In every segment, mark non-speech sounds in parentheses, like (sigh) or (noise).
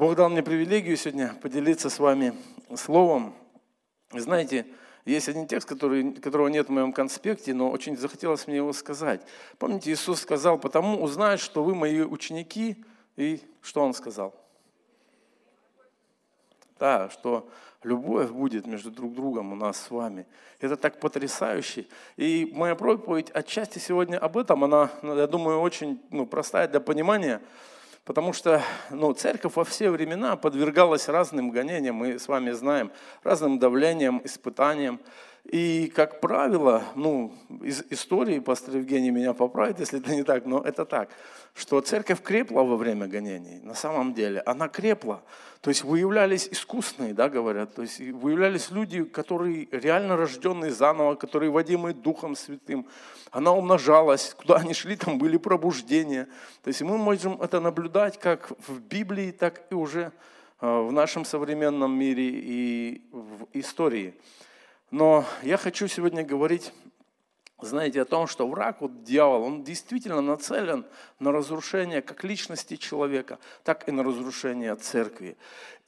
Бог дал мне привилегию сегодня поделиться с вами словом. Знаете, есть один текст, который, которого нет в моем конспекте, но очень захотелось мне его сказать. Помните, Иисус сказал, потому узнают, что вы мои ученики, и что Он сказал? Да, что любовь будет между друг другом у нас с вами. Это так потрясающе. И моя проповедь отчасти сегодня об этом, она, я думаю, очень ну, простая для понимания, потому что ну, церковь во все времена подвергалась разным гонениям, мы с вами знаем, разным давлениям, испытаниям. И, как правило, ну, из истории, пастор Евгений меня поправит, если это не так, но это так, что церковь крепла во время гонений, на самом деле, она крепла. То есть выявлялись искусные, да, говорят, то есть выявлялись люди, которые реально рожденные заново, которые водимые Духом Святым. Она умножалась, (laughs) куда они шли, там были пробуждения. То есть мы можем это наблюдать как в Библии, так и уже э, в нашем современном мире и в истории. Но я хочу сегодня говорить, знаете, о том, что враг, вот дьявол, он действительно нацелен на разрушение как личности человека, так и на разрушение церкви.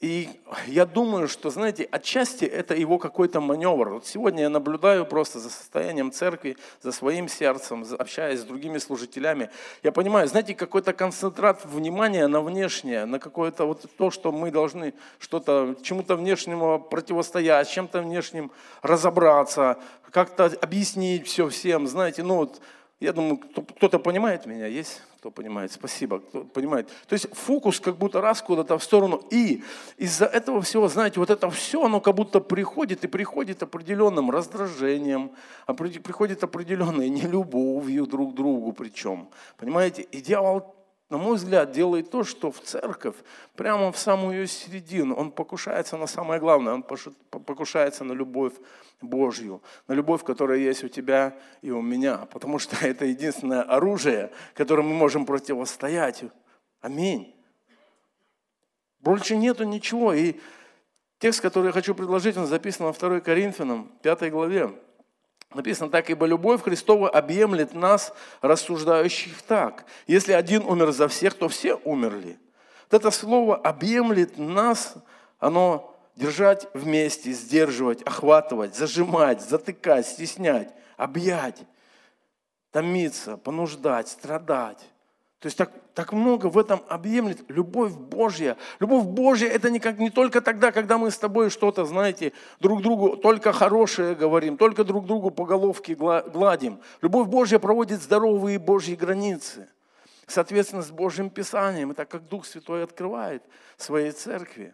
И я думаю, что, знаете, отчасти это его какой-то маневр. Вот сегодня я наблюдаю просто за состоянием церкви, за своим сердцем, общаясь с другими служителями. Я понимаю, знаете, какой-то концентрат внимания на внешнее, на какое-то вот то, что мы должны что-то, чему-то внешнему противостоять, чем-то внешним разобраться, как-то объяснить все всем. Знаете, ну вот я думаю, кто-то понимает меня, есть кто понимает? Спасибо, кто понимает. То есть фокус как будто раз куда-то в сторону. И из-за этого всего, знаете, вот это все, оно как будто приходит и приходит определенным раздражением, приходит определенной нелюбовью друг к другу причем. Понимаете? И дьявол на мой взгляд, делает то, что в церковь, прямо в самую ее середину, он покушается на самое главное, он покушается на любовь Божью, на любовь, которая есть у тебя и у меня, потому что (laughs) это единственное оружие, которым мы можем противостоять. Аминь. Больше нету ничего. И текст, который я хочу предложить, он записан во 2 Коринфянам, 5 главе. Написано так, ибо любовь Христова объемлет нас, рассуждающих так. Если один умер за всех, то все умерли. Вот это слово объемлет нас, оно держать вместе, сдерживать, охватывать, зажимать, затыкать, стеснять, объять, томиться, понуждать, страдать. То есть так, так много в этом объемлет любовь Божья. Любовь Божья это не, как, не только тогда, когда мы с тобой что-то, знаете, друг другу только хорошее говорим, только друг другу по головке гладим. Любовь Божья проводит здоровые Божьи границы. Соответственно, с Божьим Писанием. Это как Дух Святой открывает своей церкви.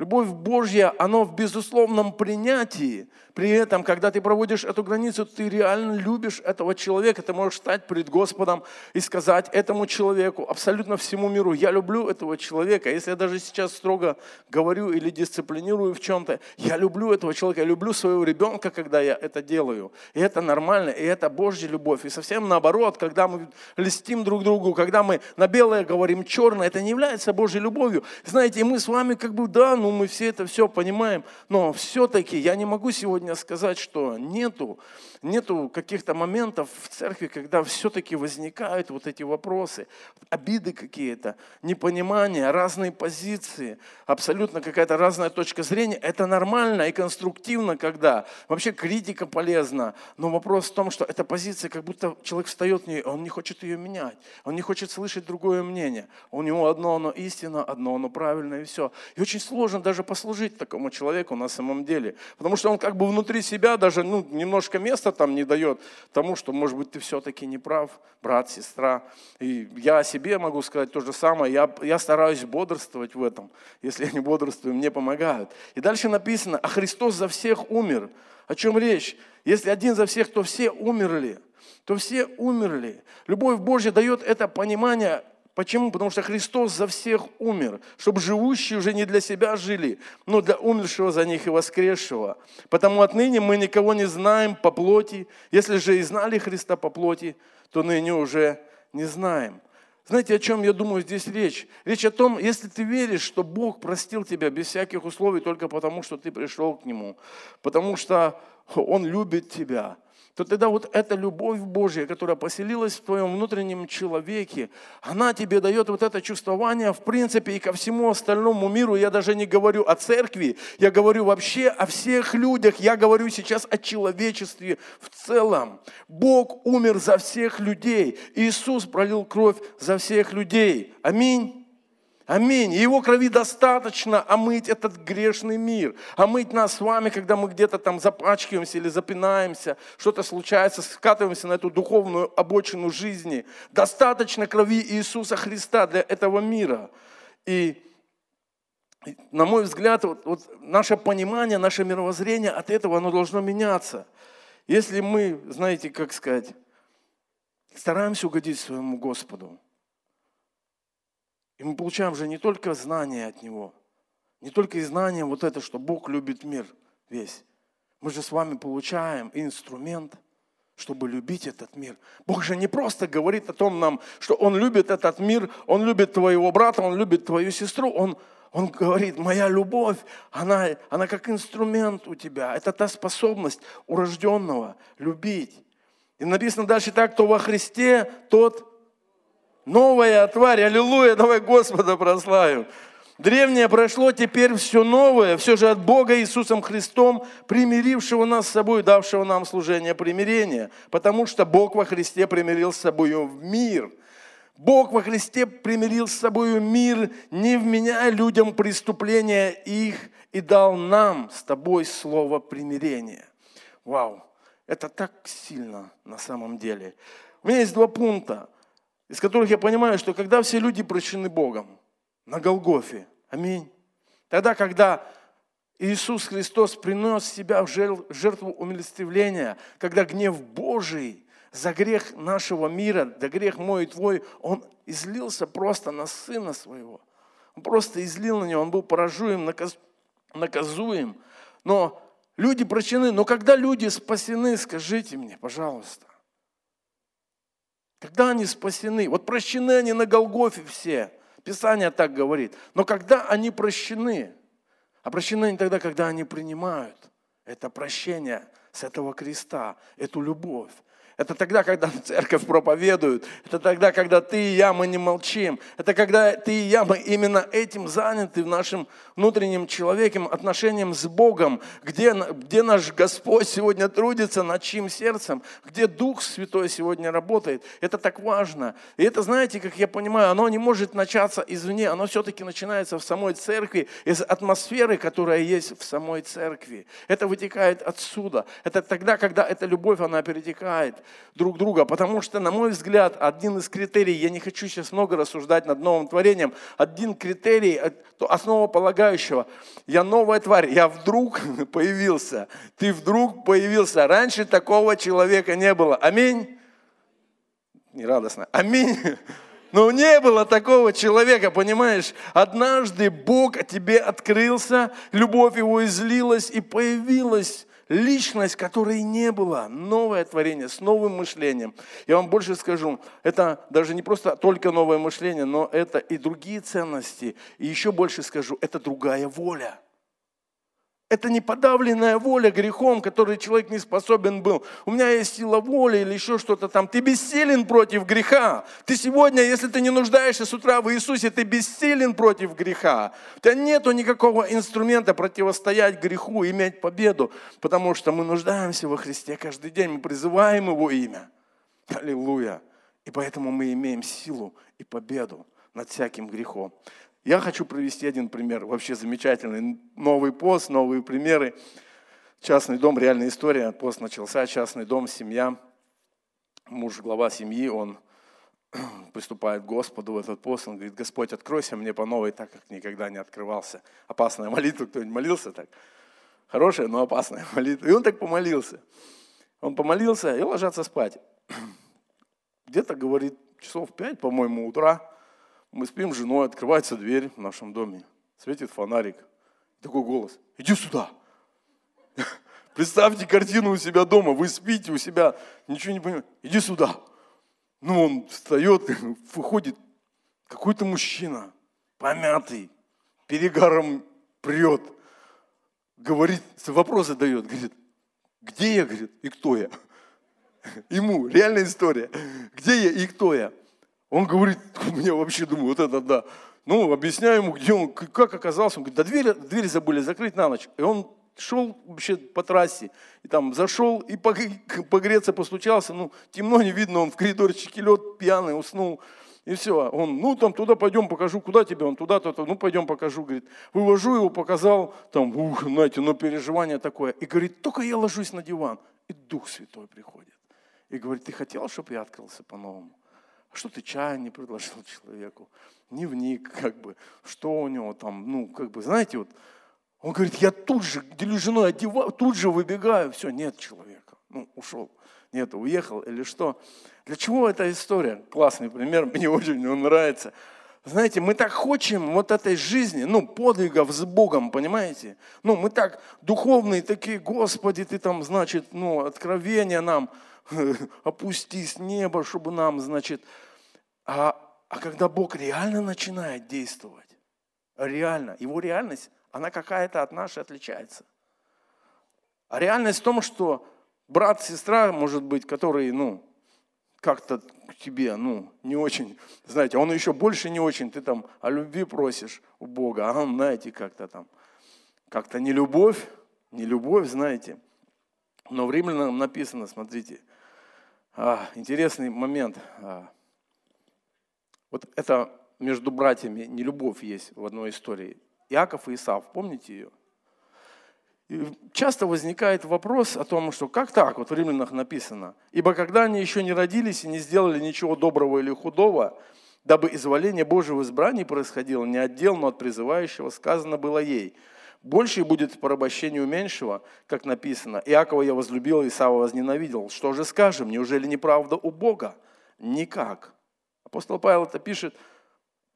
Любовь Божья, она в безусловном принятии. При этом, когда ты проводишь эту границу, ты реально любишь этого человека. Ты можешь стать перед Господом и сказать этому человеку, абсолютно всему миру, я люблю этого человека. Если я даже сейчас строго говорю или дисциплинирую в чем-то, я люблю этого человека, я люблю своего ребенка, когда я это делаю. И это нормально, и это Божья любовь. И совсем наоборот, когда мы листим друг другу, когда мы на белое говорим черное, это не является Божьей любовью. Знаете, мы с вами как бы, да, ну мы все это все понимаем, но все-таки я не могу сегодня сказать, что нету, нету каких-то моментов в церкви, когда все-таки возникают вот эти вопросы, обиды какие-то, непонимание, разные позиции, абсолютно какая-то разная точка зрения. Это нормально и конструктивно, когда вообще критика полезна, но вопрос в том, что эта позиция, как будто человек встает в нее, он не хочет ее менять, он не хочет слышать другое мнение. У него одно оно истина, одно оно правильное и все. И очень сложно даже послужить такому человеку на самом деле. Потому что он как бы внутри себя даже ну, немножко места там не дает тому, что, может быть, ты все-таки не прав, брат, сестра. И я о себе могу сказать то же самое. Я, я стараюсь бодрствовать в этом. Если я не бодрствую, мне помогают. И дальше написано, а Христос за всех умер. О чем речь? Если один за всех, то все умерли то все умерли. Любовь Божья дает это понимание Почему? Потому что Христос за всех умер, чтобы живущие уже не для себя жили, но для умершего за них и воскресшего. Потому отныне мы никого не знаем по плоти. Если же и знали Христа по плоти, то ныне уже не знаем. Знаете, о чем я думаю здесь речь? Речь о том, если ты веришь, что Бог простил тебя без всяких условий только потому, что ты пришел к Нему, потому что Он любит тебя – то тогда вот эта любовь Божья, которая поселилась в твоем внутреннем человеке, она тебе дает вот это чувствование, в принципе, и ко всему остальному миру. Я даже не говорю о церкви, я говорю вообще о всех людях, я говорю сейчас о человечестве в целом. Бог умер за всех людей, Иисус пролил кровь за всех людей. Аминь. Аминь. Его крови достаточно омыть этот грешный мир. Омыть нас с вами, когда мы где-то там запачкиваемся или запинаемся, что-то случается, скатываемся на эту духовную обочину жизни. Достаточно крови Иисуса Христа для этого мира. И на мой взгляд, вот, вот наше понимание, наше мировоззрение от этого оно должно меняться. Если мы, знаете, как сказать, стараемся угодить своему Господу, и мы получаем же не только знания от Него, не только и знания вот это, что Бог любит мир весь. Мы же с вами получаем инструмент, чтобы любить этот мир. Бог же не просто говорит о том нам, что Он любит этот мир, Он любит твоего брата, Он любит твою сестру. Он, он говорит, моя любовь, она, она как инструмент у тебя. Это та способность урожденного любить. И написано дальше так, кто во Христе, тот Новая тварь, аллилуйя, давай Господа прославим. Древнее прошло, теперь все новое, все же от Бога Иисусом Христом, примирившего нас с собой, давшего нам служение примирения. Потому что Бог во Христе примирил с собой в мир. Бог во Христе примирил с собой мир, не вменяя людям преступления их, и дал нам с тобой слово примирения. Вау, это так сильно на самом деле. У меня есть два пункта из которых я понимаю, что когда все люди прощены Богом на Голгофе, аминь, тогда, когда Иисус Христос принес себя в жертву умилостивления, когда гнев Божий за грех нашего мира, да грех мой и твой, Он излился просто на Сына Своего. Он просто излил на Него, Он был поражуем, наказ, наказуем. Но люди прощены. Но когда люди спасены, скажите мне, пожалуйста, когда они спасены? Вот прощены они на Голгофе все. Писание так говорит. Но когда они прощены? А прощены они тогда, когда они принимают это прощение с этого креста, эту любовь. Это тогда, когда церковь проповедует. Это тогда, когда ты и я, мы не молчим. Это когда ты и я, мы именно этим заняты в нашем внутреннем человеке, отношением с Богом. Где, где наш Господь сегодня трудится, над чьим сердцем. Где Дух Святой сегодня работает. Это так важно. И это, знаете, как я понимаю, оно не может начаться извне. Оно все-таки начинается в самой церкви, из атмосферы, которая есть в самой церкви. Это вытекает отсюда. Это тогда, когда эта любовь, она перетекает друг друга. Потому что, на мой взгляд, один из критерий, я не хочу сейчас много рассуждать над новым творением, один критерий основополагающего, я новая тварь, я вдруг (laughs) появился, ты вдруг появился. Раньше такого человека не было. Аминь. Не радостно. Аминь. (laughs) Но не было такого человека, понимаешь? Однажды Бог тебе открылся, любовь его излилась и появилась личность, которой не было, новое творение с новым мышлением. Я вам больше скажу, это даже не просто только новое мышление, но это и другие ценности. И еще больше скажу, это другая воля. Это не подавленная воля грехом, который человек не способен был. У меня есть сила воли или еще что-то там. Ты бессилен против греха. Ты сегодня, если ты не нуждаешься с утра в Иисусе, ты бессилен против греха. У тебя нету никакого инструмента противостоять греху, иметь победу, потому что мы нуждаемся во Христе каждый день, мы призываем Его имя. Аллилуйя. И поэтому мы имеем силу и победу над всяким грехом. Я хочу привести один пример, вообще замечательный. Новый пост, новые примеры. Частный дом, реальная история. Пост начался, частный дом, семья. Муж, глава семьи, он (clears throat) приступает к Господу в этот пост, он говорит, Господь, откройся мне по новой, так как никогда не открывался. Опасная (laughs) молитва, кто-нибудь молился так? Хорошая, но опасная (laughs) молитва. И он так помолился. Он помолился и ложатся спать. (clears throat) Где-то, говорит, часов пять, по-моему, утра, мы спим с женой, открывается дверь в нашем доме, светит фонарик. Такой голос, иди сюда. (laughs) Представьте картину у себя дома, вы спите у себя, ничего не понимаете, иди сюда. Ну, он встает, (laughs) выходит какой-то мужчина, помятый, перегаром прет, говорит, вопросы дает, говорит, где я, говорит, и кто я? (laughs) Ему, реальная история. Где я и кто я? Он говорит, (laughs) мне вообще думаю, вот это да. Ну, объясняю ему, где он, как оказался. Он говорит, да дверь, дверь забыли закрыть на ночь. И он шел вообще по трассе, и там зашел и погреться (laughs) постучался, ну, темно не видно, он в коридорчике лед, пьяный, уснул. И все. Он, ну там туда пойдем, покажу, куда тебе, он туда-то, ну пойдем покажу, говорит. Вывожу его, показал, там, ух, знаете, ну переживание такое. И говорит, только я ложусь на диван, и Дух Святой приходит. И говорит, ты хотел, чтобы я открылся по-новому? Что ты чай не предложил (laughs) человеку? Не вник, как бы, что у него там, ну, как бы, знаете, вот, он говорит, я тут же делюсь женой, одеваю, тут же выбегаю, все, нет человека, ну, ушел. Нет, уехал или что. Для чего эта история? Классный пример, (laughs) мне очень он нравится. Знаете, мы так хотим вот этой жизни, ну, подвигов с Богом, понимаете? Ну, мы так духовные такие, Господи, Ты там, значит, ну, откровение нам, (laughs) опусти с неба, чтобы нам, значит, а, а когда Бог реально начинает действовать, реально, Его реальность, она какая-то от нашей отличается. А реальность в том, что брат, сестра, может быть, которые, ну, как-то к тебе, ну, не очень, знаете, он еще больше не очень, ты там о любви просишь у Бога, а он, знаете, как-то там, как-то не любовь, не любовь, знаете. Но в Римлянам написано, смотрите, интересный момент. А, вот это между братьями не любовь есть в одной истории. Иаков и Исав, помните ее? часто возникает вопрос о том, что как так, вот в римлянах написано, ибо когда они еще не родились и не сделали ничего доброго или худого, дабы изволение Божьего в избрании происходило не от но от призывающего, сказано было ей, больше будет порабощению меньшего, как написано, Иакова я возлюбил, Исава возненавидел. Что же скажем, неужели неправда у Бога? Никак. Апостол Павел это пишет,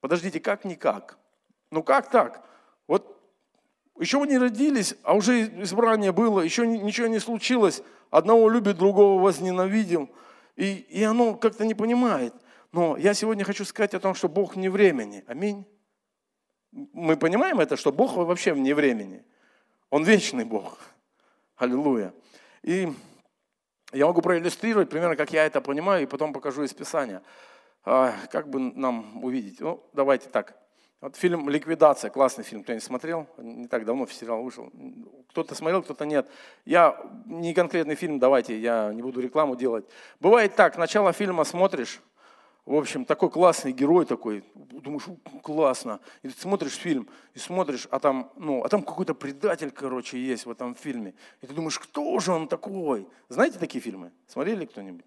подождите, как никак? Ну как так? Вот еще вы не родились, а уже избрание было, еще ничего не случилось. Одного любит, другого возненавидел. И, и оно как-то не понимает. Но я сегодня хочу сказать о том, что Бог не времени. Аминь. Мы понимаем это, что Бог вообще вне времени. Он вечный Бог. Аллилуйя. И я могу проиллюстрировать примерно, как я это понимаю, и потом покажу из Писания. А, как бы нам увидеть? Ну, давайте так. Вот фильм «Ликвидация», классный фильм, кто-нибудь смотрел? Не так давно сериал вышел. Кто-то смотрел, кто-то нет. Я, не конкретный фильм, давайте, я не буду рекламу делать. Бывает так, начало фильма смотришь, в общем, такой классный герой такой, думаешь, классно. И ты смотришь фильм, и смотришь, а там, ну, а там какой-то предатель, короче, есть в этом фильме. И ты думаешь, кто же он такой? Знаете такие фильмы? Смотрели кто-нибудь?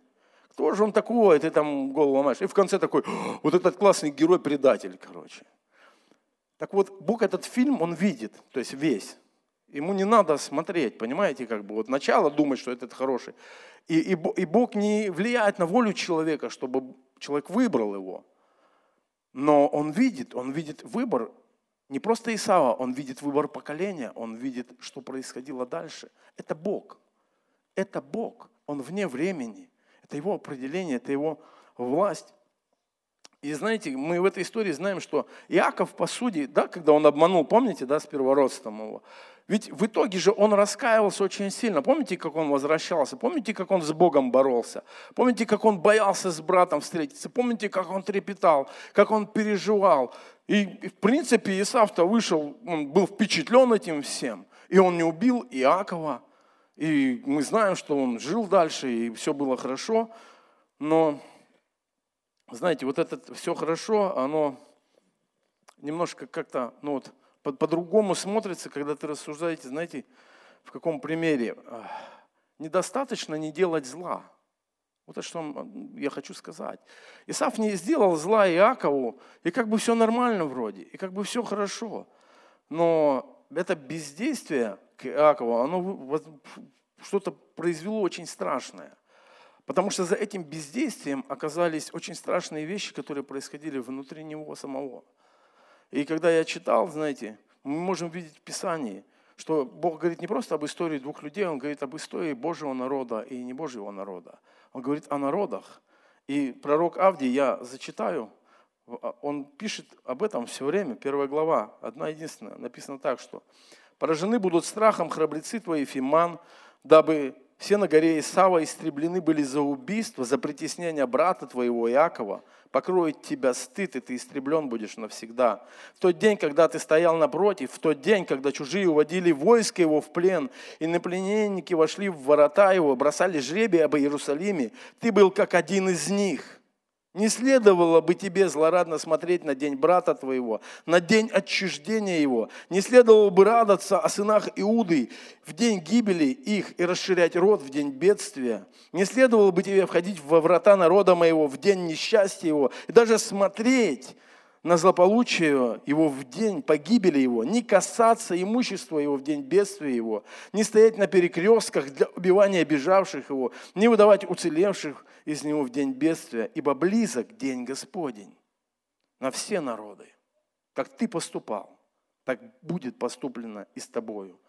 Кто же он такой? Ты там голову ломаешь. И в конце такой, вот этот классный герой-предатель, короче. Так вот, Бог этот фильм, он видит, то есть весь. Ему не надо смотреть, понимаете, как бы вот начало думать, что этот хороший. И, и, и Бог не влияет на волю человека, чтобы человек выбрал его. Но он видит, он видит выбор не просто Исава, он видит выбор поколения, он видит, что происходило дальше. Это Бог. Это Бог. Он вне времени. Это его определение, это его власть. И знаете, мы в этой истории знаем, что Иаков, по сути, да, когда он обманул, помните, да, с первородством его, ведь в итоге же он раскаивался очень сильно. Помните, как он возвращался? Помните, как он с Богом боролся? Помните, как он боялся с братом встретиться? Помните, как он трепетал, как он переживал? И, в принципе, Исаф-то вышел, он был впечатлен этим всем. И он не убил Иакова. И мы знаем, что он жил дальше, и все было хорошо. Но знаете, вот это все хорошо, оно немножко как-то, ну вот, по-другому смотрится, когда ты рассуждаете, знаете, в каком примере. Недостаточно не делать зла. Вот это что я хочу сказать. Исаф не сделал зла Иакову, и как бы все нормально вроде, и как бы все хорошо. Но это бездействие к Иакову, оно что-то произвело очень страшное. Потому что за этим бездействием оказались очень страшные вещи, которые происходили внутри него самого. И когда я читал, знаете, мы можем видеть в Писании, что Бог говорит не просто об истории двух людей, Он говорит об истории Божьего народа и не Божьего народа. Он говорит о народах. И пророк Авдий, я зачитаю, он пишет об этом все время, первая глава, одна единственная, написано так, что «Поражены будут страхом храбрецы твои, Фиман, дабы все на горе Исава истреблены были за убийство, за притеснение брата твоего Иакова. Покроет тебя стыд, и ты истреблен будешь навсегда. В тот день, когда ты стоял напротив, в тот день, когда чужие уводили войско его в плен, и напленники вошли в ворота его, бросали жребий об Иерусалиме, ты был как один из них. Не следовало бы тебе злорадно смотреть на день брата твоего, на день отчуждения его. Не следовало бы радоваться о сынах Иуды в день гибели их и расширять род в день бедствия. Не следовало бы тебе входить во врата народа моего в день несчастья его и даже смотреть на злополучие его в день погибели его, не касаться имущества его в день бедствия его, не стоять на перекрестках для убивания обижавших его, не выдавать уцелевших из него в день бедствия, ибо близок день Господень на все народы. Как ты поступал, так будет поступлено и с тобою.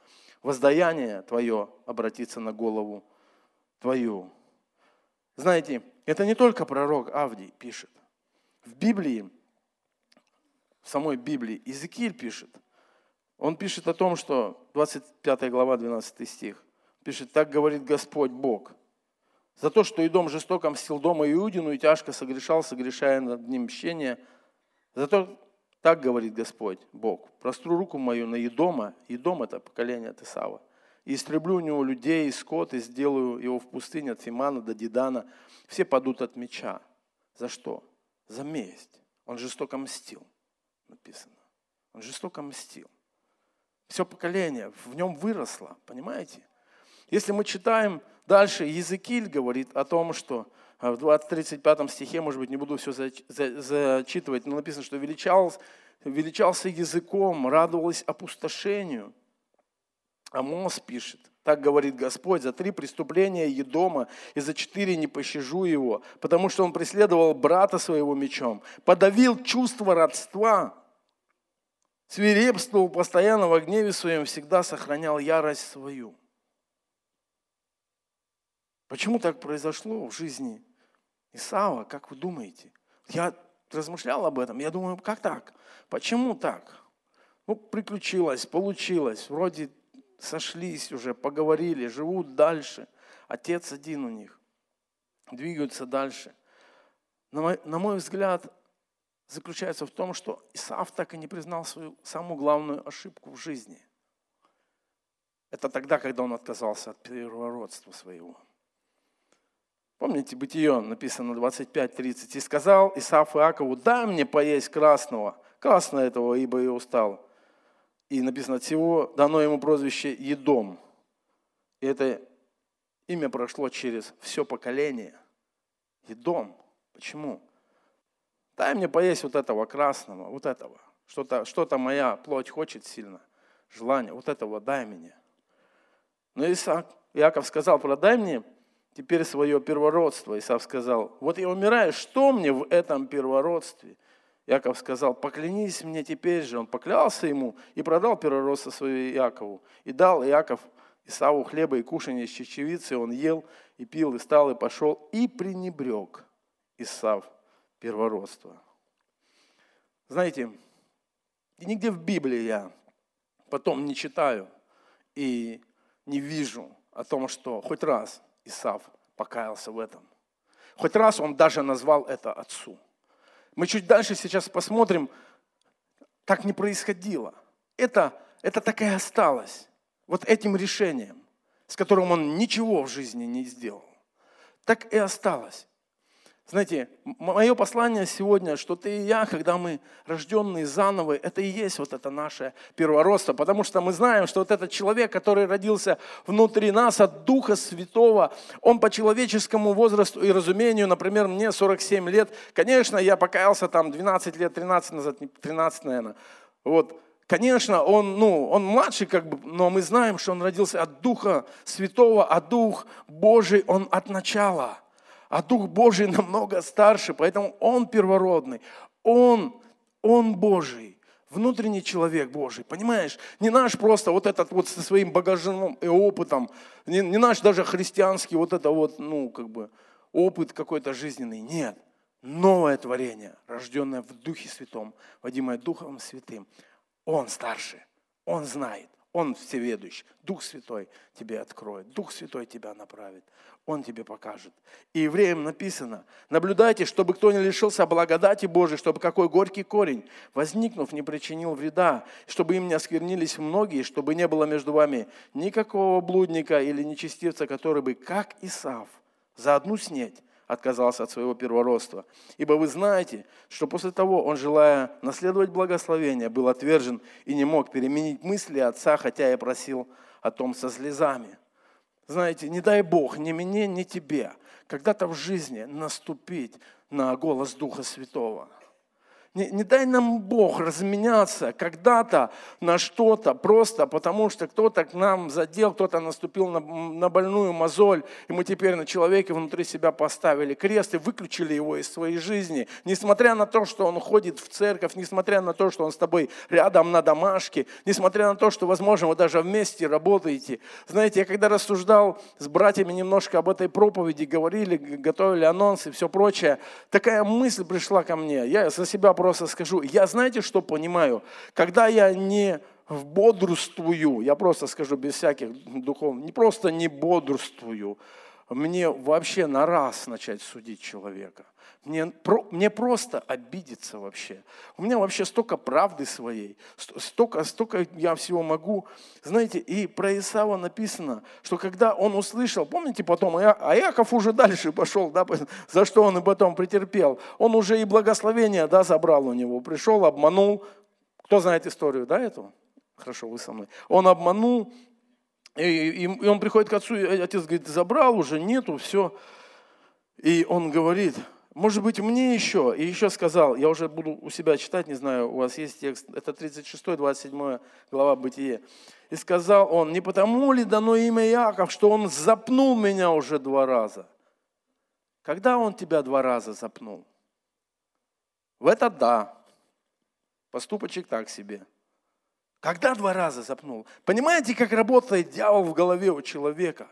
Воздаяние твое обратится на голову твою. Знаете, это не только пророк Авдий пишет. В Библии самой Библии. Иезекииль пишет. Он пишет о том, что 25 глава, 12 стих. Пишет, так говорит Господь Бог. За то, что Идом жестоко мстил дома Иудину и тяжко согрешал, согрешая над ним мщение. За то, так говорит Господь Бог. Простру руку мою на Идома. Идом это поколение от Исава. И истреблю у него людей и скот, и сделаю его в пустыне от Фимана до Дидана. Все падут от меча. За что? За месть. Он жестоко мстил написано. Он жестоко мстил. Все поколение в нем выросло, понимаете? Если мы читаем дальше, Языкиль говорит о том, что а, в 20-35 стихе, может быть, не буду все зачитывать, но написано, что величался, величался языком, радовалась опустошению. Амос пишет, так говорит Господь, за три преступления Едома и за четыре не пощажу его, потому что он преследовал брата своего мечом, подавил чувство родства, свирепствовал постоянно в гневе своем, всегда сохранял ярость свою. Почему так произошло в жизни Исава, как вы думаете? Я размышлял об этом, я думаю, как так? Почему так? Ну, приключилось, получилось, вроде сошлись уже, поговорили, живут дальше. Отец один у них, двигаются дальше. На мой, на мой взгляд, заключается в том, что Исаав так и не признал свою самую главную ошибку в жизни. Это тогда, когда он отказался от первородства своего. Помните, Бытие написано 25.30. «И сказал Исаф Иакову, дай мне поесть красного, красного этого, ибо я устал. И написано, от всего дано ему прозвище Едом. И это имя прошло через все поколение. Едом. Почему? Дай мне поесть вот этого красного, вот этого. Что-то что моя плоть хочет сильно. Желание, вот этого дай мне. Но Исаак, Иаков сказал, продай мне теперь свое первородство. Исаак сказал, вот я умираю, что мне в этом первородстве? Яков сказал, поклянись мне теперь же. Он поклялся ему и продал первородство свое Якову. И дал Яков Исаву хлеба и кушанье из чечевицы. Он ел и пил, и стал, и пошел, и пренебрег Исав первородства. Знаете, нигде в Библии я потом не читаю и не вижу о том, что хоть раз Исав покаялся в этом. Хоть раз он даже назвал это отцу. Мы чуть дальше сейчас посмотрим, так не происходило. Это, это так и осталось. Вот этим решением, с которым он ничего в жизни не сделал. Так и осталось. Знаете, мое послание сегодня, что ты и я, когда мы рожденные заново, это и есть вот это наше первородство, потому что мы знаем, что вот этот человек, который родился внутри нас от Духа Святого, он по человеческому возрасту и разумению, например, мне 47 лет, конечно, я покаялся там 12 лет, 13 назад, 13, наверное, вот, Конечно, он, ну, он младший, как бы, но мы знаем, что он родился от Духа Святого, а Дух Божий, он от начала – а Дух Божий намного старше, поэтому Он первородный, Он, Он Божий, внутренний человек Божий, понимаешь? Не наш просто вот этот вот со своим багажом и опытом, не, не наш даже христианский вот это вот, ну, как бы, опыт какой-то жизненный, нет. Новое творение, рожденное в Духе Святом, водимое Духом Святым. Он старше, Он знает, Он всеведущий. Дух Святой тебе откроет. Дух Святой тебя направит. Он тебе покажет. И евреям написано, наблюдайте, чтобы кто не лишился благодати Божией, чтобы какой горький корень, возникнув, не причинил вреда, чтобы им не осквернились многие, чтобы не было между вами никакого блудника или нечестивца, который бы, как Исав, за одну снеть отказался от своего первородства. Ибо вы знаете, что после того он, желая наследовать благословение, был отвержен и не мог переменить мысли отца, хотя я просил о том со слезами. Знаете, не дай Бог ни мне, ни тебе когда-то в жизни наступить на голос Духа Святого – не, не дай нам Бог разменяться когда-то на что-то, просто потому что кто-то к нам задел, кто-то наступил на, на больную мозоль, и мы теперь на человеке внутри себя поставили крест и выключили его из своей жизни. Несмотря на то, что он ходит в церковь, несмотря на то, что он с тобой рядом на домашке, несмотря на то, что, возможно, вы даже вместе работаете. Знаете, я когда рассуждал с братьями немножко об этой проповеди, говорили, готовили анонсы и все прочее, такая мысль пришла ко мне. Я за себя просто скажу, я знаете, что понимаю? Когда я не бодрствую, я просто скажу без всяких духовных, не просто не бодрствую, мне вообще на раз начать судить человека. Мне, про, мне просто обидеться вообще. У меня вообще столько правды своей, столько, столько я всего могу. Знаете, и про Исава написано, что когда он услышал, помните потом, а Яков уже дальше пошел, да, за что он и потом претерпел. Он уже и благословение да, забрал у него, пришел, обманул. Кто знает историю, да, эту? Хорошо, вы со мной. Он обманул, и, и, он приходит к отцу, и отец говорит, забрал, уже нету, все. И он говорит, может быть, мне еще, и еще сказал, я уже буду у себя читать, не знаю, у вас есть текст, это 36, 27 глава Бытие. И сказал он, не потому ли дано имя Яков, что он запнул меня уже два раза? Когда он тебя два раза запнул? В это да. Поступочек так себе. Когда два раза запнул? Понимаете, как работает дьявол в голове у человека?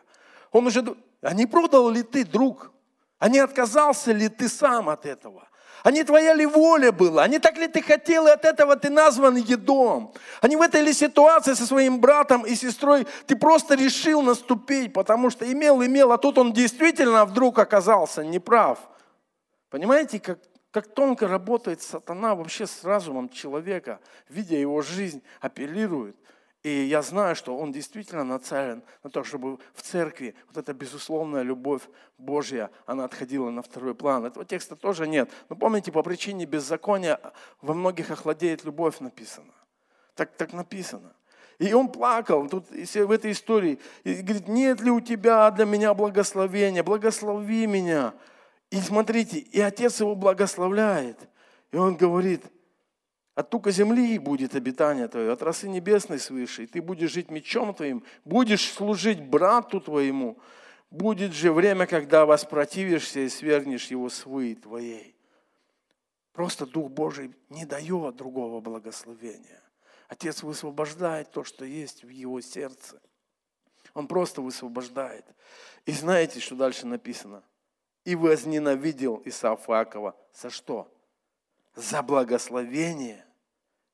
Он уже... А не продал ли ты, друг? А не отказался ли ты сам от этого? А не твоя ли воля была? А не так ли ты хотел, и от этого ты назван едом? А не в этой ли ситуации со своим братом и сестрой ты просто решил наступить, потому что имел, имел, а тут он действительно вдруг оказался неправ? Понимаете, как как тонко работает сатана вообще с разумом человека, видя его жизнь, апеллирует. И я знаю, что он действительно нацелен на то, чтобы в церкви вот эта безусловная любовь Божья, она отходила на второй план. Этого текста тоже нет. Но помните, по причине беззакония во многих охладеет любовь написано. Так, так написано. И он плакал тут в этой истории. И говорит, нет ли у тебя для меня благословения? Благослови меня. И смотрите, и отец его благословляет. И он говорит, от тука земли будет обитание твое, от росы небесной свыше, и ты будешь жить мечом твоим, будешь служить брату твоему, будет же время, когда воспротивишься и свергнешь его с твоей. Просто Дух Божий не дает другого благословения. Отец высвобождает то, что есть в его сердце. Он просто высвобождает. И знаете, что дальше написано – и возненавидел Исаф Иакова. За что? За благословение,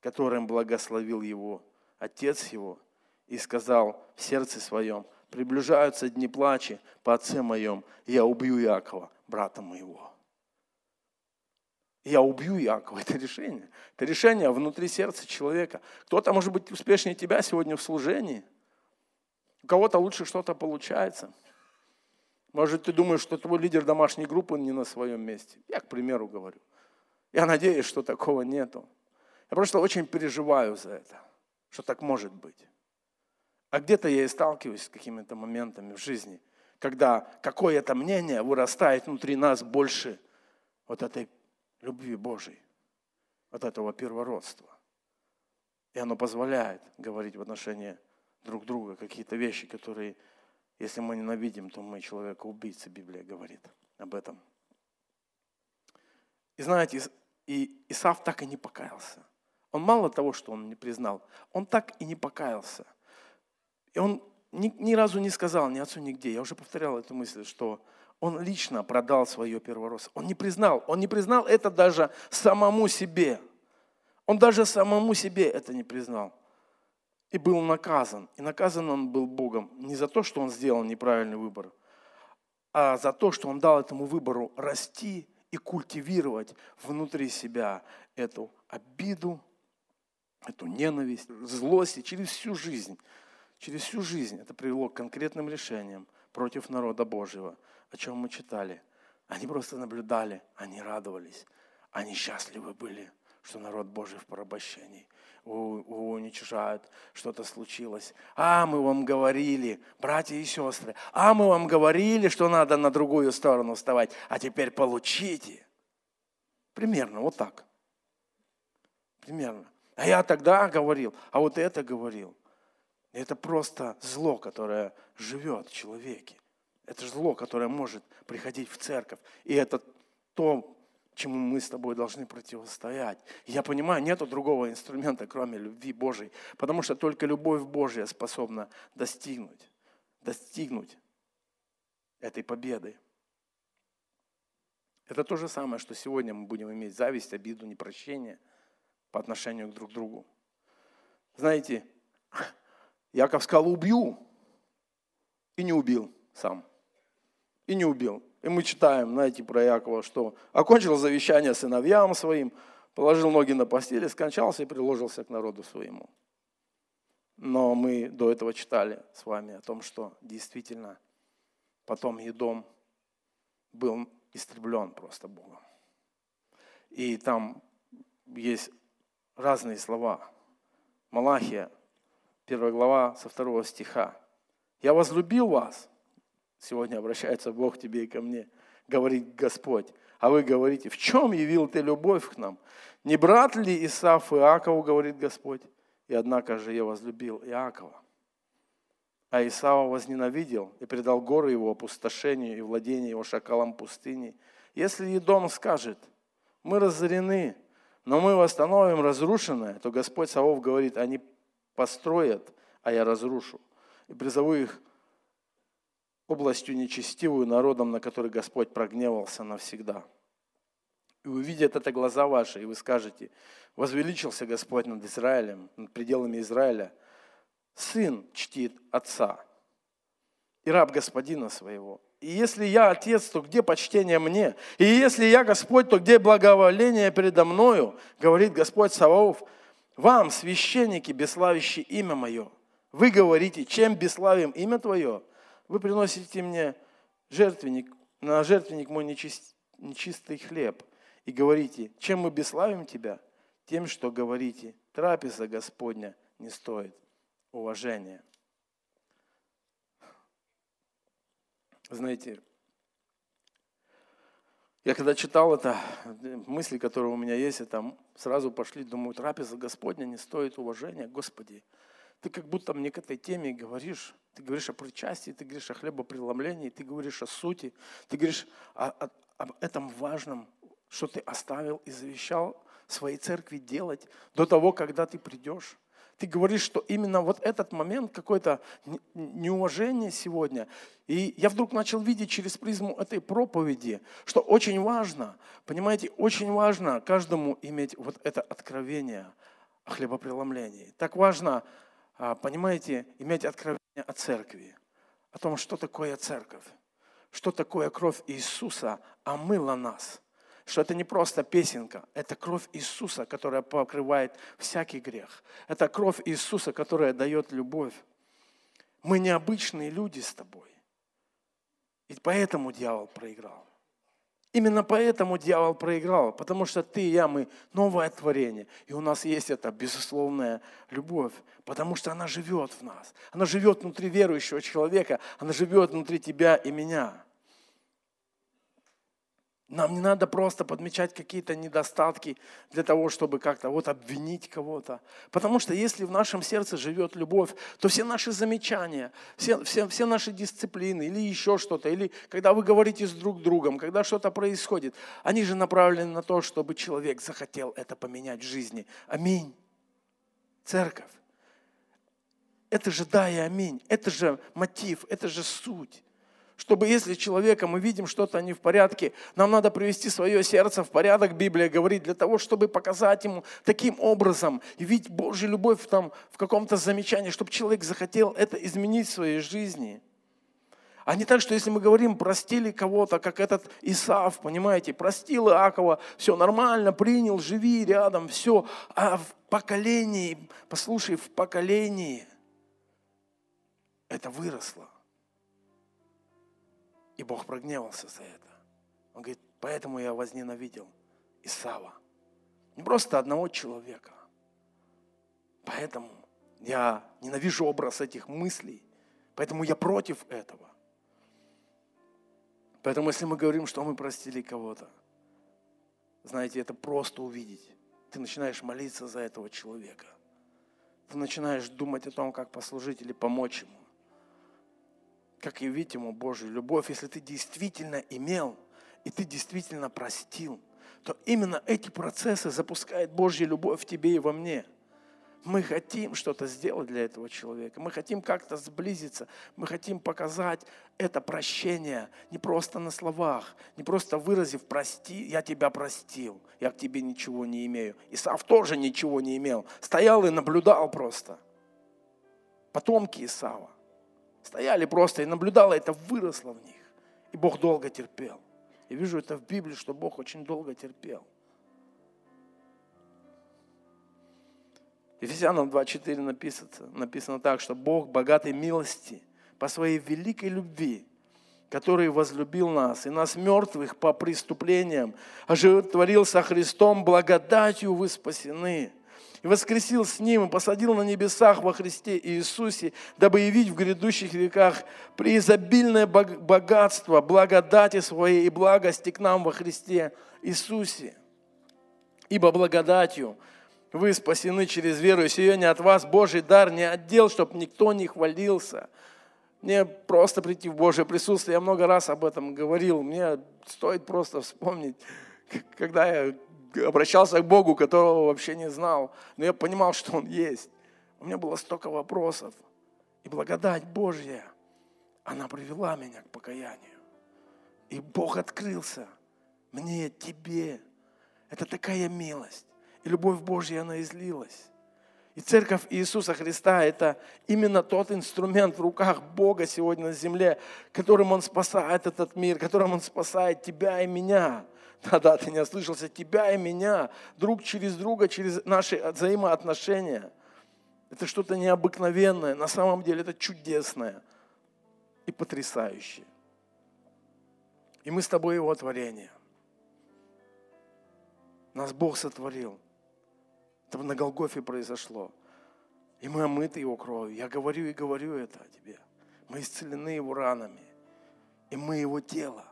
которым благословил его отец его, и сказал в сердце своем, приближаются дни плачи по отце моем, я убью Иакова, брата моего. Я убью Иакова. (laughs) Это решение. Это решение внутри сердца человека. Кто-то может быть успешнее тебя сегодня в служении. У кого-то лучше что-то получается. Может, ты думаешь, что твой лидер домашней группы не на своем месте. Я, к примеру, говорю. Я надеюсь, что такого нету. Я просто очень переживаю за это, что так может быть. А где-то я и сталкиваюсь с какими-то моментами в жизни, когда какое-то мнение вырастает внутри нас больше вот этой любви Божьей, вот этого первородства. И оно позволяет говорить в отношении друг друга какие-то вещи, которые если мы ненавидим, то мы человека убийца, Библия говорит об этом. И знаете, и Исав так и не покаялся. Он мало того, что он не признал, он так и не покаялся. И он ни, ни разу не сказал ни отцу, нигде. Я уже повторял эту мысль, что он лично продал свое первородство. Он не признал. Он не признал это даже самому себе. Он даже самому себе это не признал. И был наказан. И наказан он был Богом не за то, что он сделал неправильный выбор, а за то, что он дал этому выбору расти и культивировать внутри себя эту обиду, эту ненависть, злость и через всю жизнь. Через всю жизнь это привело к конкретным решениям против народа Божьего, о чем мы читали. Они просто наблюдали, они радовались, они счастливы были, что народ Божий в порабощении уничижают, что-то случилось. А, мы вам говорили, братья и сестры, а мы вам говорили, что надо на другую сторону вставать, а теперь получите. Примерно вот так. Примерно. А я тогда говорил, а вот это говорил. Это просто зло, которое живет в человеке. Это зло, которое может приходить в церковь. И это то, чему мы с тобой должны противостоять. я понимаю, нету другого инструмента, кроме любви Божьей, потому что только любовь Божья способна достигнуть, достигнуть этой победы. Это то же самое, что сегодня мы будем иметь зависть, обиду, непрощение по отношению к друг другу. Знаете, Яков сказал, убью, и не убил сам. И не убил. И мы читаем, знаете, про Якова, что окончил завещание сыновьям своим, положил ноги на постели, скончался и приложился к народу своему. Но мы до этого читали с вами о том, что действительно потом Едом был истреблен просто Богом. И там есть разные слова. Малахия, первая глава со второго стиха. «Я возлюбил вас, Сегодня обращается Бог тебе и ко мне, говорит Господь. А вы говорите, в чем явил ты любовь к нам? Не брат ли Исаф Иакову, говорит Господь? И однако же я возлюбил Иакова. А Исава возненавидел и предал горы его опустошению и владение его шакалам пустыни. Если Едом скажет, мы разорены, но мы восстановим разрушенное, то Господь Савов говорит, они построят, а я разрушу. И призову их областью нечестивую народом, на который Господь прогневался навсегда. И увидят это глаза ваши, и вы скажете, возвеличился Господь над Израилем, над пределами Израиля. Сын чтит отца и раб господина своего. И если я отец, то где почтение мне? И если я Господь, то где благоволение передо мною? Говорит Господь Саваоф, вам, священники, бесславящие имя мое. Вы говорите, чем бесславим имя твое? Вы приносите мне жертвенник, на жертвенник мой нечист, нечистый хлеб и говорите, чем мы бесславим тебя? Тем, что говорите, трапеза Господня не стоит уважения. Знаете, я когда читал это, мысли, которые у меня есть, это сразу пошли, думаю, трапеза Господня не стоит уважения. Господи, ты как будто мне к этой теме говоришь, ты говоришь о причастии, ты говоришь о хлебопреломлении, ты говоришь о сути, ты говоришь о, о, об этом важном, что ты оставил и завещал своей церкви делать до того, когда ты придешь. Ты говоришь, что именно вот этот момент, какое-то неуважение сегодня. И я вдруг начал видеть через призму этой проповеди, что очень важно, понимаете, очень важно каждому иметь вот это откровение о хлебопреломлении. Так важно понимаете, иметь откровение о церкви, о том, что такое церковь, что такое кровь Иисуса омыла нас, что это не просто песенка, это кровь Иисуса, которая покрывает всякий грех. Это кровь Иисуса, которая дает любовь. Мы необычные люди с тобой. И поэтому дьявол проиграл. Именно поэтому дьявол проиграл, потому что ты и я, мы новое творение. И у нас есть эта безусловная любовь, потому что она живет в нас. Она живет внутри верующего человека, она живет внутри тебя и меня. Нам не надо просто подмечать какие-то недостатки для того, чтобы как-то вот обвинить кого-то. Потому что если в нашем сердце живет любовь, то все наши замечания, все, все, все наши дисциплины или еще что-то, или когда вы говорите с друг другом, когда что-то происходит, они же направлены на то, чтобы человек захотел это поменять в жизни. Аминь. Церковь. Это же да и аминь. Это же мотив, это же суть Чтобы если человека мы видим что-то не в порядке, нам надо привести свое сердце в порядок, Библия говорит, для того, чтобы показать ему таким образом и видеть Божью любовь там, в каком-то замечании, чтобы человек захотел это изменить в своей жизни. А не так, что если мы говорим, простили кого-то, как этот Исав, понимаете, простил Иакова, все нормально, принял, живи рядом, все. А в поколении, послушай, в поколении это выросло. И Бог прогневался за это. Он говорит, поэтому я возненавидел Исава. Не просто одного человека. Поэтому я ненавижу образ этих мыслей. Поэтому я против этого. Поэтому если мы говорим, что мы простили кого-то, знаете, это просто увидеть. Ты начинаешь молиться за этого человека. Ты начинаешь думать о том, как послужить или помочь ему как явить ему Божью любовь, если ты действительно имел и ты действительно простил, то именно эти процессы запускают Божью любовь в тебе и во мне. Мы хотим что-то сделать для этого человека. Мы хотим как-то сблизиться. Мы хотим показать это прощение не просто на словах, не просто выразив «прости, я тебя простил, я к тебе ничего не имею». Исав тоже ничего не имел. Стоял и наблюдал просто. Потомки Исава. Стояли просто и наблюдала, это выросло в них. И Бог долго терпел. Я вижу это в Библии, что Бог очень долго терпел. Ефесянам 2.4 написано, написано так, что Бог богатой милости по своей великой любви, который возлюбил нас, и нас мертвых по преступлениям, оживотворился Христом, благодатью вы спасены и воскресил с Ним, и посадил на небесах во Христе Иисусе, дабы явить в грядущих веках преизобильное богатство, благодати своей и благости к нам во Христе Иисусе. Ибо благодатью вы спасены через веру, и не от вас Божий дар, не отдел, чтобы никто не хвалился. Мне просто прийти в Божье присутствие, я много раз об этом говорил, мне стоит просто вспомнить, когда я обращался к Богу, которого вообще не знал, но я понимал, что Он есть. У меня было столько вопросов. И благодать Божья, она привела меня к покаянию. И Бог открылся мне, тебе. Это такая милость. И любовь Божья, она излилась. И церковь Иисуса Христа – это именно тот инструмент в руках Бога сегодня на земле, которым Он спасает этот мир, которым Он спасает тебя и меня. Да-да, ты не ослышался, тебя и меня, друг через друга, через наши взаимоотношения. Это что-то необыкновенное, на самом деле это чудесное и потрясающее. И мы с тобой Его творение. Нас Бог сотворил. Это на Голгофе произошло. И мы омыты Его кровью. Я говорю и говорю это о тебе. Мы исцелены Его ранами. И мы Его тело.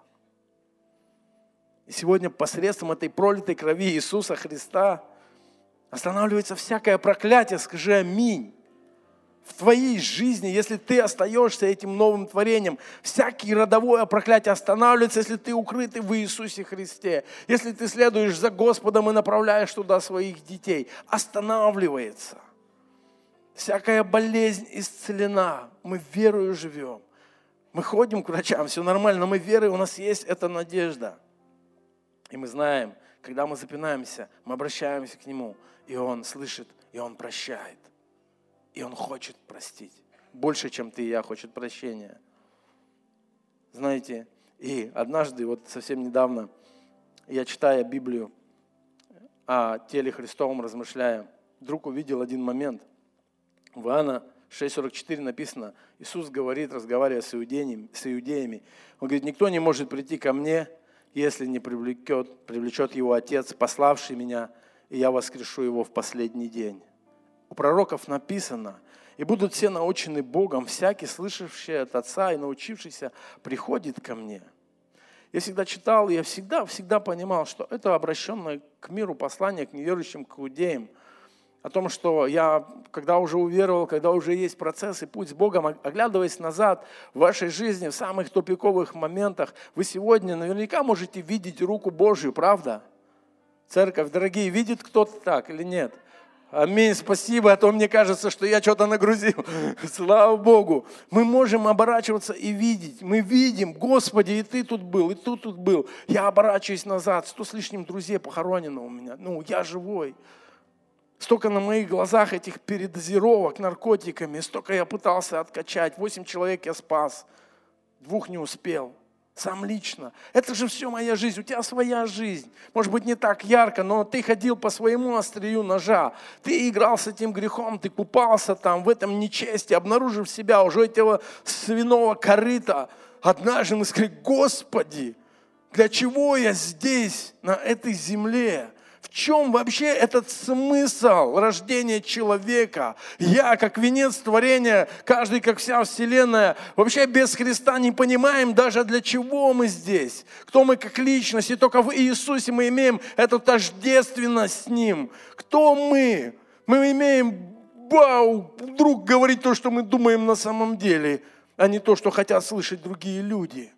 Сегодня посредством этой пролитой крови Иисуса Христа останавливается всякое проклятие. Скажи аминь. В твоей жизни, если ты остаешься этим новым творением, всякое родовое проклятие останавливается, если ты укрытый в Иисусе Христе. Если ты следуешь за Господом и направляешь туда своих детей, останавливается. Всякая болезнь исцелена. Мы верою живем. Мы ходим к врачам, все нормально, но мы верой, у нас есть эта надежда – и мы знаем, когда мы запинаемся, мы обращаемся к Нему, и Он слышит, и Он прощает. И Он хочет простить. Больше, чем ты и я, хочет прощения. Знаете, и однажды, вот совсем недавно, я читая Библию о теле Христовом, размышляя, вдруг увидел один момент. В Иоанна 6.44 написано, Иисус говорит, разговаривая с иудеями, с иудеями, Он говорит, никто не может прийти ко мне, если не привлекет, привлечет его Отец, пославший меня, и я воскрешу его в последний день. У пророков написано, и будут все научены Богом, всякий, слышавший от Отца и научившийся, приходит ко мне. Я всегда читал, я всегда, всегда понимал, что это обращенное к миру послание, к неверующим, к иудеям – о том, что я, когда уже уверовал, когда уже есть процесс и путь с Богом, оглядываясь назад в вашей жизни, в самых тупиковых моментах, вы сегодня наверняка можете видеть руку Божью, правда? Церковь, дорогие, видит кто-то так или нет? Аминь, спасибо, а то мне кажется, что я что-то нагрузил. (laughs) Слава Богу. Мы можем оборачиваться и видеть. Мы видим, Господи, и ты тут был, и ты тут был. Я оборачиваюсь назад, сто с лишним друзей похоронено у меня. Ну, я живой. Столько на моих глазах этих передозировок наркотиками, столько я пытался откачать. Восемь человек я спас, двух не успел сам лично. Это же все моя жизнь, у тебя своя жизнь. Может быть, не так ярко, но ты ходил по своему острию ножа. Ты играл с этим грехом, ты купался там в этом нечестии, обнаружив себя уже этого свиного корыта. Однажды мы сказали, Господи, для чего я здесь, на этой земле? Чем вообще этот смысл рождения человека? Я, как венец творения, каждый, как вся вселенная, вообще без Христа не понимаем даже для чего мы здесь. Кто мы как личность, и только в Иисусе мы имеем эту тождественность с Ним. Кто мы? Мы имеем, вау, вдруг говорить то, что мы думаем на самом деле, а не то, что хотят слышать другие люди.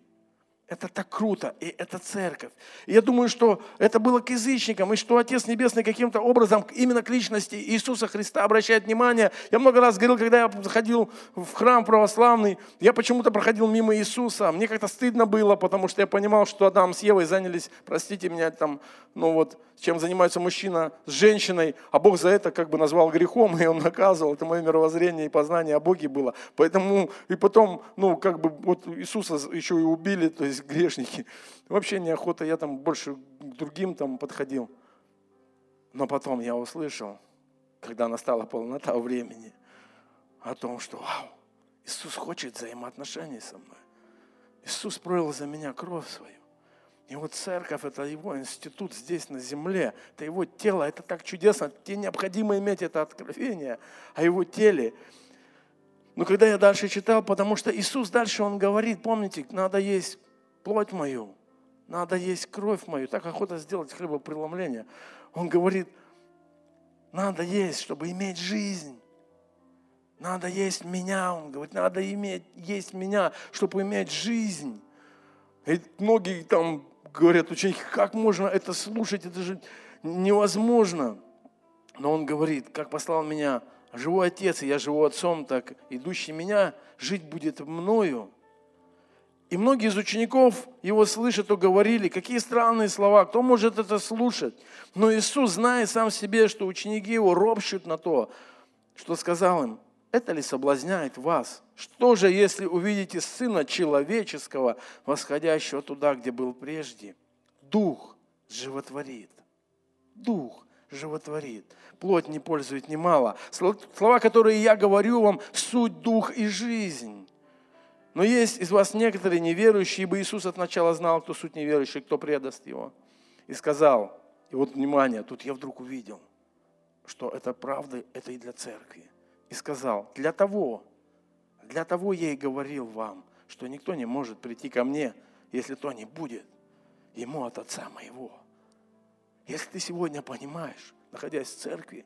Это так круто, и это церковь. Я думаю, что это было к язычникам, и что Отец Небесный каким-то образом именно к личности Иисуса Христа обращает внимание. Я много раз говорил, когда я заходил в храм православный, я почему-то проходил мимо Иисуса. Мне как-то стыдно было, потому что я понимал, что Адам с Евой занялись, простите меня, там, ну вот, чем занимается мужчина с женщиной, а Бог за это как бы назвал грехом, и он наказывал. Это мое мировоззрение и познание о Боге было. Поэтому, и потом, ну, как бы, вот Иисуса еще и убили, то есть грешники. Вообще неохота, я там больше к другим там подходил. Но потом я услышал, когда настала полнота времени, о том, что вау, Иисус хочет взаимоотношений со мной. Иисус пролил за меня кровь свою. И вот церковь – это его институт здесь на земле, это его тело, это так чудесно. Тебе необходимо иметь это откровение о его теле. Но когда я дальше читал, потому что Иисус дальше, Он говорит, помните, надо есть плоть мою, надо есть кровь мою. Так охота сделать хлебопреломление. Он говорит, надо есть, чтобы иметь жизнь. Надо есть меня, он говорит, надо иметь, есть меня, чтобы иметь жизнь. И многие там говорят, ученики, как можно это слушать, это же невозможно. Но он говорит, как послал меня живой Отец, и я живу Отцом, так идущий меня жить будет мною. И многие из учеников его слышат и говорили, какие странные слова, кто может это слушать? Но Иисус, зная сам себе, что ученики его ропщут на то, что сказал им, это ли соблазняет вас? Что же, если увидите Сына Человеческого, восходящего туда, где был прежде? Дух животворит. Дух животворит. Плоть не пользует немало. Слова, которые я говорю вам, суть, дух и жизнь. Но есть из вас некоторые неверующие, ибо Иисус от начала знал, кто суть неверующий, кто предаст его. И сказал, и вот внимание, тут я вдруг увидел, что это правда, это и для церкви. И сказал, для того, для того я и говорил вам, что никто не может прийти ко мне, если то не будет ему от Отца моего. Если ты сегодня понимаешь, находясь в церкви,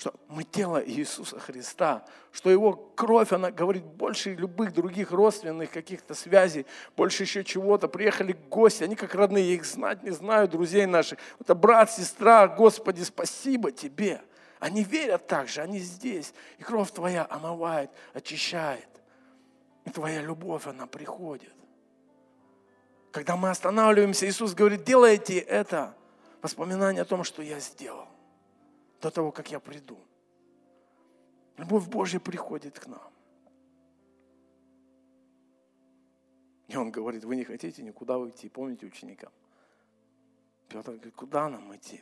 что мы тело Иисуса Христа, что Его кровь, она говорит больше любых других родственных каких-то связей, больше еще чего-то. Приехали гости, они как родные, я их знать не знаю, друзей наших. Это брат, сестра, Господи, спасибо Тебе. Они верят так же, они здесь. И кровь Твоя омывает, очищает. И Твоя любовь, она приходит. Когда мы останавливаемся, Иисус говорит, делайте это. Воспоминание о том, что я сделал до того, как я приду. Любовь Божья приходит к нам. И он говорит, вы не хотите никуда уйти. Помните ученикам? Петр говорит, куда нам идти?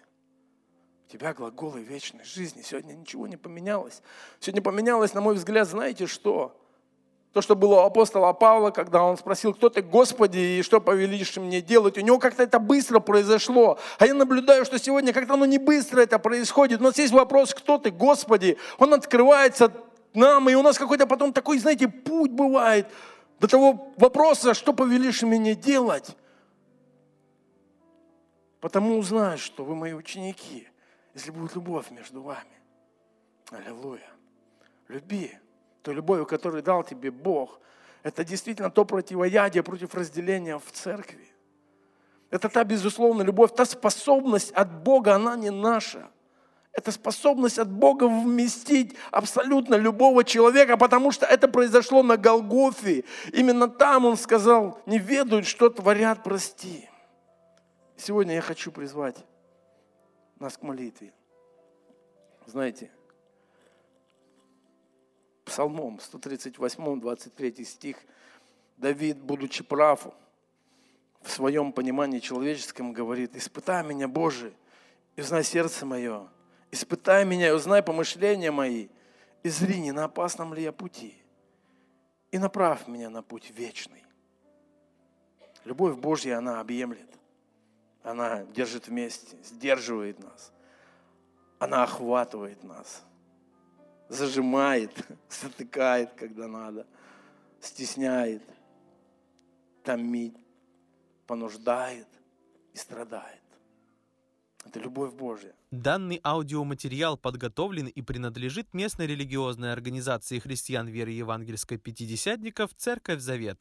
У тебя глаголы вечной жизни. Сегодня ничего не поменялось. Сегодня поменялось, на мой взгляд, знаете что? То, что было у апостола Павла, когда он спросил, кто ты, Господи, и что повелишь мне делать. У него как-то это быстро произошло. А я наблюдаю, что сегодня как-то оно не быстро это происходит. У нас есть вопрос, кто ты, Господи. Он открывается нам, и у нас какой-то потом такой, знаете, путь бывает до того вопроса, что повелишь мне делать. Потому узнаешь, что вы мои ученики, если будет любовь между вами. Аллилуйя. Люби той любовью, которую дал тебе Бог, это действительно то противоядие против разделения в церкви. Это та безусловная любовь, та способность от Бога, она не наша. Это способность от Бога вместить абсолютно любого человека, потому что это произошло на Голгофе. Именно там Он сказал, не ведают, что творят, прости. Сегодня я хочу призвать нас к молитве. Знаете, Псалмом 138, 23 стих, Давид, будучи прав, в своем понимании человеческом говорит, испытай меня, Боже, и узнай сердце мое, испытай меня и узнай помышления мои, и зри, не на опасном ли я пути, и направь меня на путь вечный. Любовь Божья, она объемлет, она держит вместе, сдерживает нас, она охватывает нас, зажимает, (laughs) затыкает, когда надо, стесняет, томит, понуждает и страдает. Это любовь Божья. Данный аудиоматериал подготовлен и принадлежит местной религиозной организации христиан веры евангельской пятидесятников «Церковь Завета».